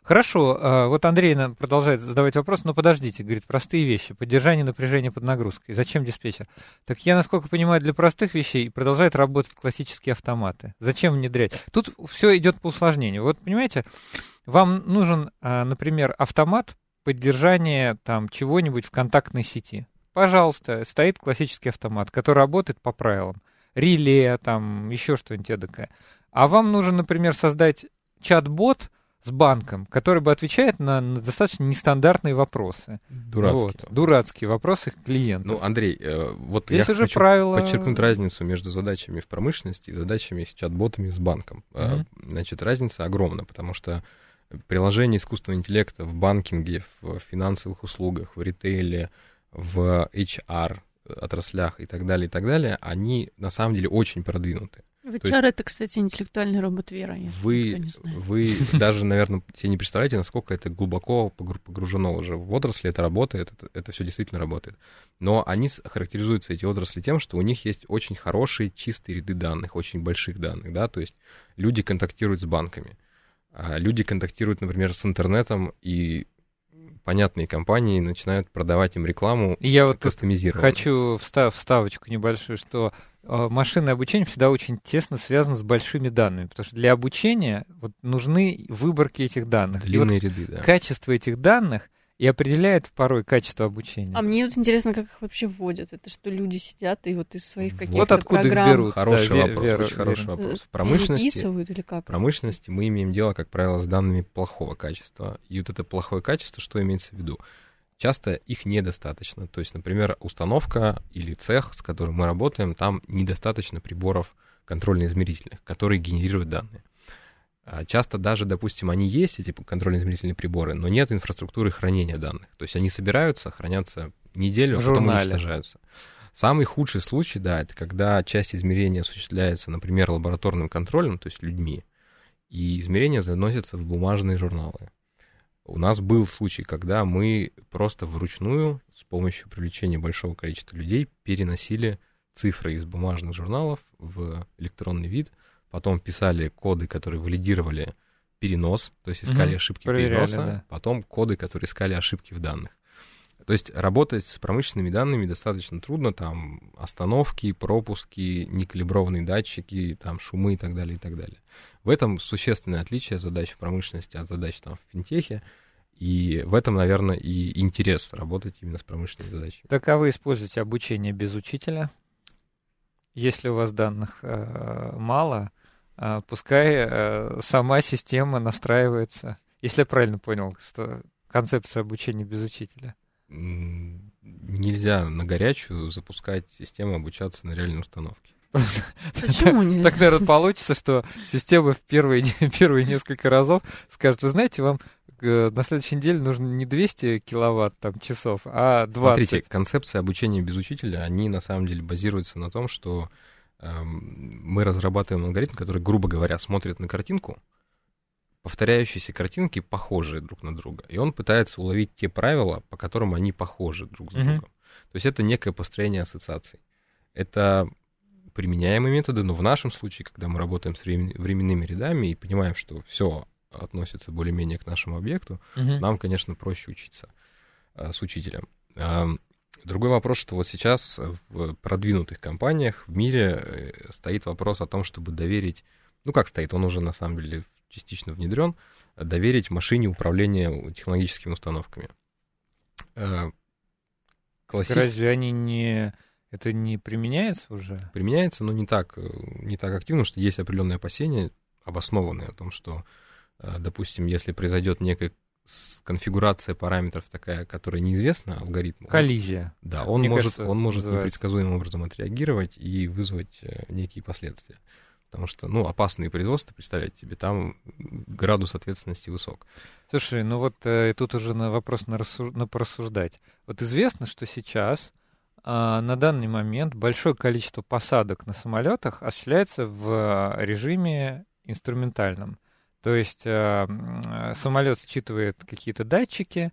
Хорошо, а, вот Андрей продолжает задавать вопрос, но подождите, говорит, простые вещи, поддержание напряжения под нагрузкой. Зачем диспетчер? Так я, насколько понимаю, для простых вещей продолжают работать классические автоматы. Зачем внедрять? Тут все идет по усложнению. Вот, понимаете, вам нужен, а, например, автомат поддержания там чего-нибудь в контактной сети. Пожалуйста, стоит классический автомат, который работает по правилам. Реле, там, еще что-нибудь эдакое. А вам нужно, например, создать чат-бот с банком, который бы отвечает на, на достаточно нестандартные вопросы. Дурацкие. Вот, дурацкие вопросы клиентов. Ну, Андрей, э, вот Здесь я уже хочу правила... подчеркнуть разницу между задачами в промышленности и задачами с чат-ботами с банком. Мгм. Значит, разница огромна, потому что приложение искусственного интеллекта в банкинге, в финансовых услугах, в ритейле, в HR отраслях и так далее, и так далее, они на самом деле очень продвинуты. В То есть- HR это, кстати, интеллектуальный робот Вера, если Вы, кто не знает. вы даже, наверное, себе не представляете, насколько это глубоко погру- погружено уже в отрасли, это работает, это, все действительно работает. Но они характеризуются, эти отрасли, тем, что у них есть очень хорошие чистые ряды данных, очень больших данных, да, то есть люди контактируют с банками, а люди контактируют, например, с интернетом, и понятные компании начинают продавать им рекламу И я вот хочу встав, вставочку небольшую, что э, машинное обучение всегда очень тесно связано с большими данными, потому что для обучения вот, нужны выборки этих данных. И вот Длинные ряды, да. качество этих данных и определяет порой качество обучения. А мне вот интересно, как их вообще вводят. Это что, люди сидят и вот из своих каких-то вот откуда программ их берут. Хороший да, вопрос, Вера, очень хороший Вера. вопрос. В э, промышленности переписывают или как? В промышленности мы имеем дело, как правило, с данными плохого качества. И вот это плохое качество, что имеется в виду? Часто их недостаточно. То есть, например, установка или цех, с которым мы работаем, там недостаточно приборов контрольно-измерительных, которые генерируют данные. А Часто даже, допустим, они есть, эти контрольно-измерительные приборы, но нет инфраструктуры хранения данных. То есть они собираются, хранятся неделю, а потом уничтожаются. Самый худший случай, да, это когда часть измерения осуществляется, например, лабораторным контролем, то есть людьми, и измерения заносятся в бумажные журналы. У нас был случай, когда мы просто вручную с помощью привлечения большого количества людей переносили цифры из бумажных журналов в электронный вид, потом писали коды, которые валидировали перенос, то есть искали Мгм, ошибки проверяли, переноса, да. потом коды, которые искали ошибки в данных. То есть работать с промышленными данными достаточно трудно, там остановки, пропуски, некалиброванные датчики, там шумы и так далее, и так далее. В этом существенное отличие задач в промышленности от задач там в финтехе, и в этом, наверное, и интерес работать именно с промышленными задачами. Так а вы используете обучение без учителя? Если у вас данных э, мало, пускай э, сама система настраивается. Если я правильно понял, что концепция обучения без учителя. Нельзя на горячую запускать систему обучаться на реальной установке. Почему нельзя? Так, наверное, получится, что система в первые, первые несколько разов скажет, вы знаете, вам э, на следующей неделе нужно не 200 киловатт там, часов, а 20. Смотрите, концепция обучения без учителя, они на самом деле базируются на том, что мы разрабатываем алгоритм, который, грубо говоря, смотрит на картинку, повторяющиеся картинки похожие друг на друга, и он пытается уловить те правила, по которым они похожи друг с Мгм. другом. То есть это некое построение ассоциаций. Это применяемые методы, но в нашем случае, когда мы работаем с времен- временными рядами и понимаем, что все относится более-менее к нашему объекту, Мгм. нам, конечно, проще учиться а, с учителем. Ам, Другой вопрос, что вот сейчас в продвинутых компаниях в мире э, стоит вопрос о том, чтобы доверить, ну как стоит, он уже на самом деле частично внедрен, доверить машине управление технологическими установками. Э, класси- Разве они не... Это не применяется уже? применяется, но не так, э, не так активно, что есть определенные опасения, обоснованные о том, что, допустим, если произойдет некая с- конфигурация параметров такая, которая неизвестна алгоритму, Коллизия. да, он Мне может, кажется, он может называется. непредсказуемым образом отреагировать и вызвать э, некие последствия. Потому что, ну, опасные производства, представляете себе, там градус ответственности высок. Слушай, ну вот э, тут уже на вопрос на, рассуж- на порассуждать. Вот известно, что сейчас а, на данный момент большое количество посадок на самолетах осуществляется в а, режиме инструментальном. То есть м, а, самолет считывает какие-то датчики,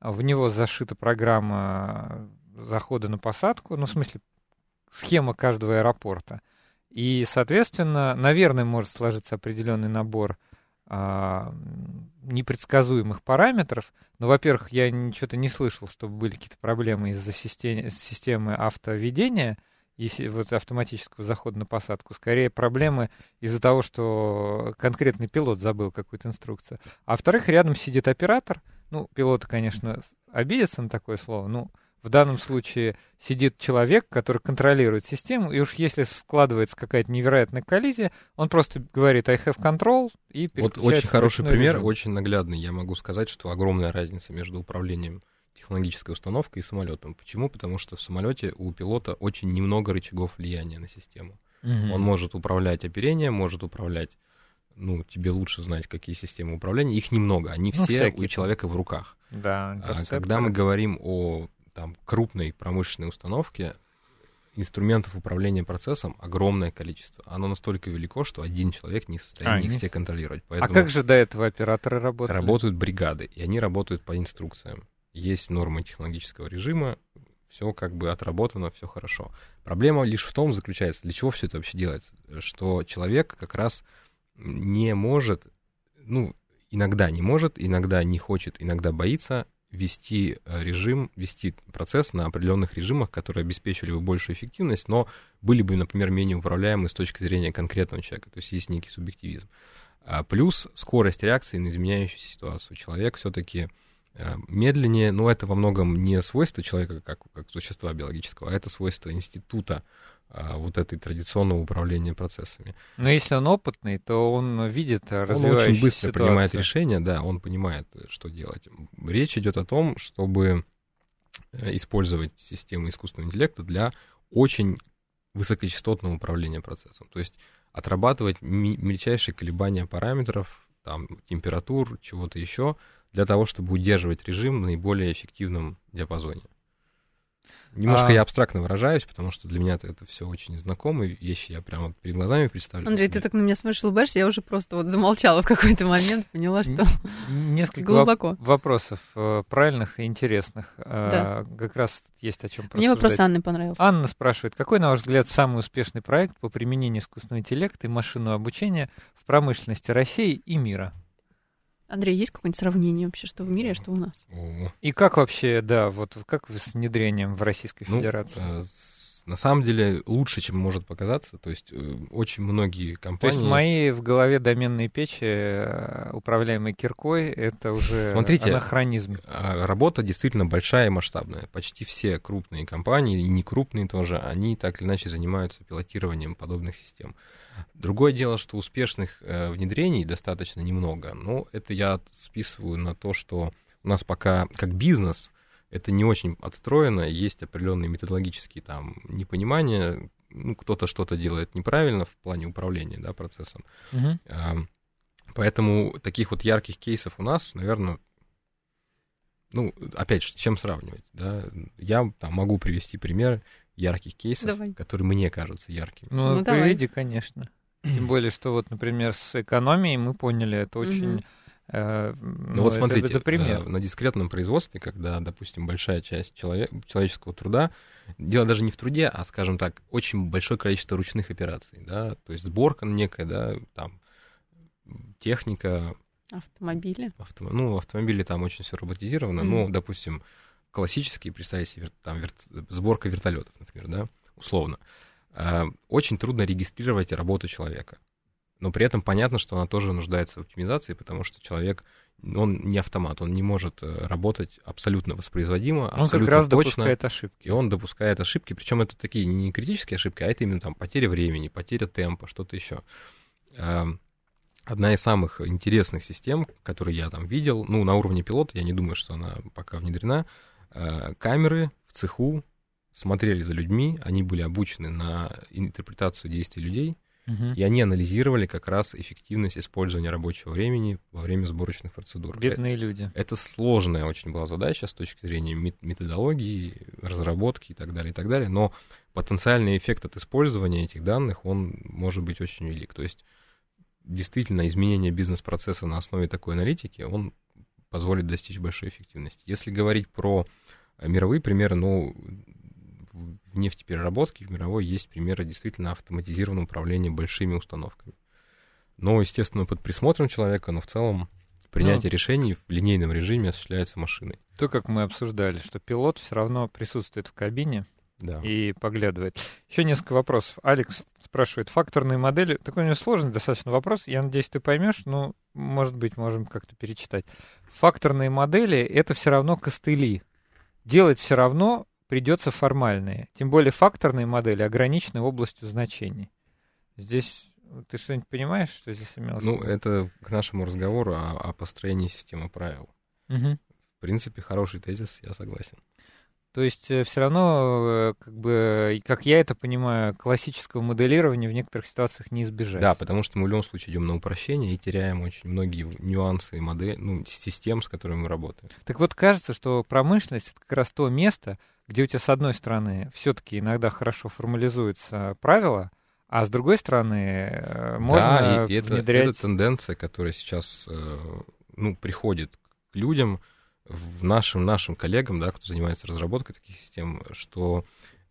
в него зашита программа захода на посадку, ну, в смысле, схема каждого аэропорта. И, соответственно, наверное, может сложиться определенный набор а, непредсказуемых параметров. Но, во-первых, я ничего-то не слышал, чтобы были какие-то проблемы из-за системы автоведения и вот автоматического захода на посадку. Скорее проблемы из-за того, что конкретный пилот забыл какую-то инструкцию. А во-вторых, рядом сидит оператор. Ну, пилоты, конечно, обидятся на такое слово. Ну, в данном случае сидит человек, который контролирует систему, и уж если складывается какая-то невероятная коллизия, он просто говорит I have control и Вот очень хороший пример, режим. очень наглядный. Я могу сказать, что огромная разница между управлением технологической установкой и самолетом. Почему? Потому что в самолете у пилота очень немного рычагов влияния на систему. Угу. Он может управлять оперением, может управлять ну, тебе лучше знать, какие системы управления. Их немного, они ну, все у человека в руках. Да, а когда мы говорим о там, крупной промышленной установке инструментов управления процессом огромное количество. Оно настолько велико, что один человек не в состоянии а, их все контролировать. А Поэтому а как же до этого операторы работают? Работают бригады, и они работают по инструкциям. Есть нормы технологического режима, все как бы отработано, все хорошо. Проблема лишь в том заключается, для чего все это вообще делается, что человек как раз не может, ну, иногда не может, иногда не хочет, иногда боится вести э, режим, вести процесс на определенных режимах, которые обеспечивали бы большую эффективность, но были бы, например, менее управляемы с точки зрения конкретного человека, то есть есть некий субъективизм. А плюс скорость реакции на изменяющуюся ситуацию. Человек все-таки медленнее, но это во многом не свойство человека как, как существа биологического, а это свойство института а, вот этой традиционного управления процессами. Но если он опытный, то он видит развивающуюся Он очень быстро ситуацию. принимает решения, да, он понимает, что делать. Речь идет о том, чтобы э, использовать систему искусственного интеллекта для очень высокочастотного управления процессом. То есть отрабатывать мельчайшие колебания параметров, там, температур, чего-то еще, для того, чтобы удерживать режим в наиболее эффективном диапазоне. Немножко а... я абстрактно выражаюсь, потому что для меня это, все очень знакомые вещи, я прямо перед глазами представляю. Андрей, ты так на меня смотришь, улыбаешься, я уже просто вот замолчала в какой-то момент, поняла, что Несколько глубоко. вопросов э, правильных и интересных. Э, да. Как раз есть о чем Мне вопрос Анны понравился. Анна спрашивает, какой, на ваш взгляд, самый успешный проект по применению искусственного интеллекта и машинного обучения в промышленности России и мира? Андрей, есть какое-нибудь сравнение вообще, что в мире, а что у нас? И как вообще, да, вот как с внедрением в Российской ну, Федерации? Ну, на самом деле лучше, чем может показаться. То есть э, очень многие компании... То есть мои в голове доменные печи, э, управляемые киркой, это уже Смотрите, анахронизм. А, работа действительно большая и масштабная. Почти все крупные компании, и не крупные тоже, они так или иначе занимаются пилотированием подобных систем. Другое дело, что успешных э, внедрений достаточно немного, но это я списываю на то, что у нас пока как бизнес это не очень отстроено, есть определенные методологические там непонимания, ну, кто-то что-то делает неправильно в плане управления да, процессом. Угу. Поэтому таких вот ярких кейсов у нас, наверное, ну, опять же, с чем сравнивать, да? Я там могу привести пример ярких кейсов, давай. которые мне кажутся яркими. Ну, ну приведи, конечно. Тем более, что вот, например, с экономией мы поняли, это очень... Э, ну, ну вот это, смотрите, это пример. Э, на дискретном производстве, когда, допустим, большая часть человек, человеческого труда, дело даже не в труде, а, скажем так, очень большое количество ручных операций, да, то есть сборка некая, да, там, техника. Автомобили. Авто, ну, автомобили там очень все роботизировано, mm-hmm. ну, допустим, классические, представьте себе, там, вер, сборка вертолетов, например, да, условно. Э, очень трудно регистрировать работу человека но при этом понятно, что она тоже нуждается в оптимизации, потому что человек, он не автомат, он не может э, работать абсолютно воспроизводимо, он абсолютно как раз точно. допускает ошибки. И он допускает ошибки, причем это такие не критические ошибки, а это именно там потеря времени, потеря темпа, что-то еще. Эм, одна из самых интересных систем, которые я там видел, ну, на уровне пилота, я не думаю, что она пока внедрена, э, камеры в цеху смотрели за людьми, они были обучены на интерпретацию действий людей, Угу. И они анализировали как раз эффективность использования рабочего времени во время сборочных процедур. Бедные это, люди. Это сложная очень была задача с точки зрения методологии, разработки и так далее, и так далее. Но потенциальный эффект от использования этих данных, он может быть очень велик. То есть действительно изменение бизнес-процесса на основе такой аналитики, он позволит достичь большой эффективности. Если говорить про мировые примеры, ну, в нефтепереработке в мировой есть примеры действительно автоматизированного управления большими установками. Но, естественно, под присмотром человека, но в целом принятие ну, решений в линейном режиме осуществляется машиной. То, как мы обсуждали, что пилот все равно присутствует в кабине да. и поглядывает. Еще несколько вопросов. Алекс спрашивает, факторные модели, такой у него сложный достаточно вопрос, я надеюсь, ты поймешь, но, может быть, можем как-то перечитать. Факторные модели — это все равно костыли. Делать все равно придется формальные. Тем более факторные модели ограничены областью значений. Здесь ты что-нибудь понимаешь, что здесь имелось? Ну, это к нашему разговору о, о построении системы правил. Угу. В принципе, хороший тезис, я согласен. То есть э, все равно, э, как бы, как я это понимаю, классического моделирования в некоторых ситуациях не избежать. Да, потому что мы в любом случае идем на упрощение и теряем очень многие нюансы и модели, ну, систем, с которыми мы работаем. Так вот, кажется, что промышленность это как раз то место, где у тебя, с одной стороны, все-таки иногда хорошо формализуются правила, а с другой стороны, э, можно да, и это, внедрять... это тенденция, которая сейчас ну, приходит к людям, в нашим, нашим коллегам, да, кто занимается разработкой таких систем, что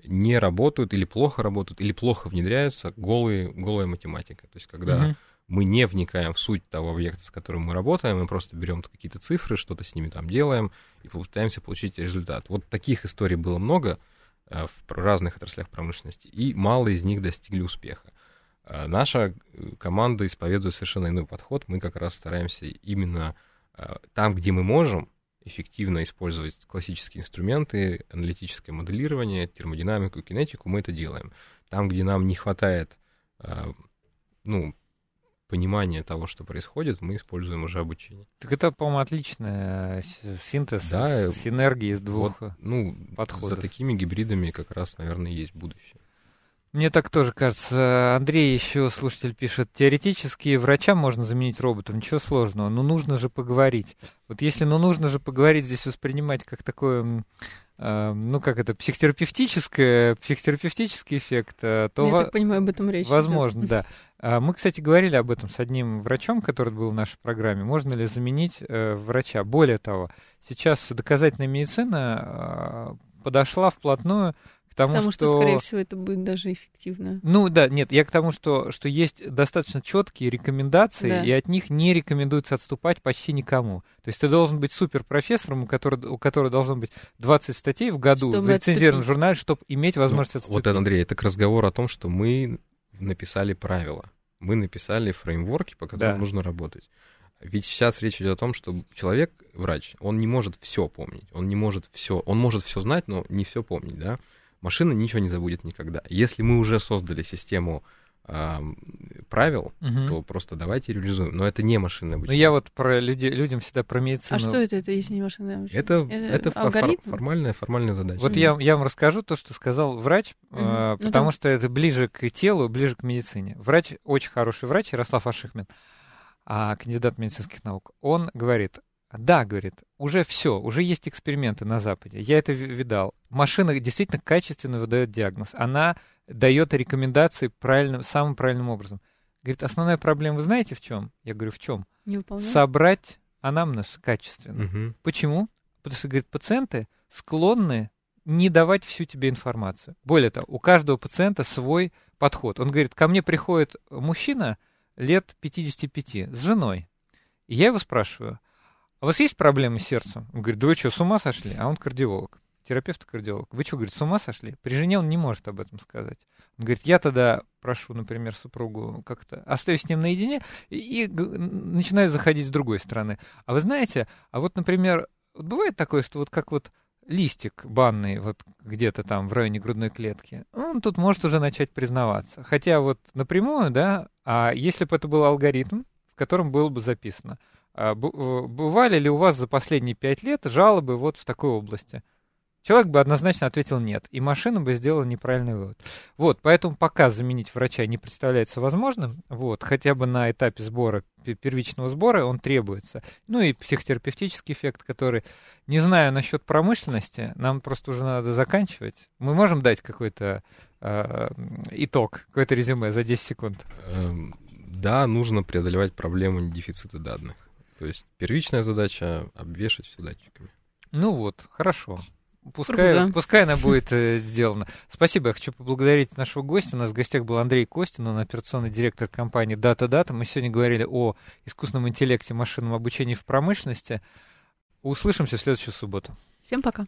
не работают или плохо работают, или плохо внедряются голые, голая математика. То есть когда uh-huh. мы не вникаем в суть того объекта, с которым мы работаем, мы просто берем какие-то цифры, что-то с ними там делаем и пытаемся получить результат. Вот таких историй было много э, в разных отраслях промышленности, и мало из них достигли успеха. Э, наша э, команда исповедует совершенно иной подход. Мы как раз стараемся именно там, где мы можем, эффективно использовать классические инструменты, аналитическое моделирование, термодинамику, кинетику, мы это делаем. Там, где нам не хватает а, ну, понимания того, что происходит, мы используем уже обучение. Так это, по-моему, отличный э, синтез, да, синергии из двух вот, ну, подходов. За такими гибридами как раз, наверное, есть будущее. Мне так тоже кажется. Андрей еще, слушатель, пишет, теоретически врача можно заменить роботом, ничего сложного, но нужно же поговорить. Вот если ну нужно же поговорить, здесь воспринимать как такое, э, ну как это, психотерапевтическое, психотерапевтический эффект, э, то... Я так понимаю, об этом речь Возможно, идет. да. А мы, кстати, говорили об этом с одним врачом, который был в нашей программе. Можно ли заменить э, врача? Более того, сейчас доказательная медицина подошла вплотную тому, Потому что... что, скорее всего, это будет даже эффективно. Ну да, нет, я к тому, что, что есть достаточно четкие рекомендации, да. и от них не рекомендуется отступать почти никому. То есть ты должен быть суперпрофессором, у которого, у которого должно быть 20 статей в году чтобы в лицензированном журнале, чтобы иметь возможность ну, отступить. Вот, Андрей, это к разговору о том, что мы написали правила. Мы написали фреймворки, по которым да. нужно работать. Ведь сейчас речь идет о том, что человек, врач, он не может все помнить, он не может все, он может все знать, но не все помнить, да машина ничего не забудет никогда. Если мы уже создали систему э, правил, угу. то просто давайте реализуем. Но это не машинное обучение. Ну, я вот про люди, людям всегда про медицину... А что это, это если не машинное обучение? Это, это, это фор, формальная, формальная задача. Вот я, я вам расскажу то, что сказал врач, угу. э, потому ну, что это ближе к телу, ближе к медицине. Врач, очень хороший врач, Ярослав Ашихмин, а, кандидат медицинских наук, он говорит, да, говорит, уже все, уже есть эксперименты на Западе. Я это видал. Машина действительно качественно выдает диагноз. Она дает рекомендации правильным, самым правильным образом. Говорит, основная проблема, вы знаете в чем? Я говорю, в чем? Собрать анамнез качественно. Угу. Почему? Потому что, говорит, пациенты склонны не давать всю тебе информацию. Более того, у каждого пациента свой подход. Он говорит, ко мне приходит мужчина лет 55 с женой. И я его спрашиваю, а у вас есть проблемы с сердцем? Он говорит, да вы что, с ума сошли? А он кардиолог, терапевт-кардиолог. Вы что, говорит, с ума сошли? При жене он не может об этом сказать. Он говорит, я тогда прошу, например, супругу как-то оставить с ним наедине и, и начинаю заходить с другой стороны. А вы знаете, а вот, например, вот бывает такое, что вот как вот листик банный вот где-то там в районе грудной клетки, он тут может уже начать признаваться. Хотя вот напрямую, да, а если бы это был алгоритм, в котором было бы записано – бывали ли у вас за последние пять лет жалобы вот в такой области? Человек бы однозначно ответил нет, и машина бы сделала неправильный вывод. Вот, поэтому пока заменить врача не представляется возможным, вот, хотя бы на этапе сбора, первичного сбора он требуется. Ну и психотерапевтический эффект, который, не знаю насчет промышленности, нам просто уже надо заканчивать. Мы можем дать какой-то э, итог, какое-то резюме за 10 секунд? Эм, да, нужно преодолевать проблему дефицита данных. То есть первичная задача — обвешать все датчиками. Ну вот, хорошо. пускай, Круто. пускай она будет э, сделана. Спасибо, я хочу поблагодарить нашего гостя. У нас в гостях был Андрей Костин, он операционный директор компании Data Data. Мы сегодня говорили о искусственном интеллекте, машинном обучении в промышленности. Услышимся в следующую субботу. Всем пока.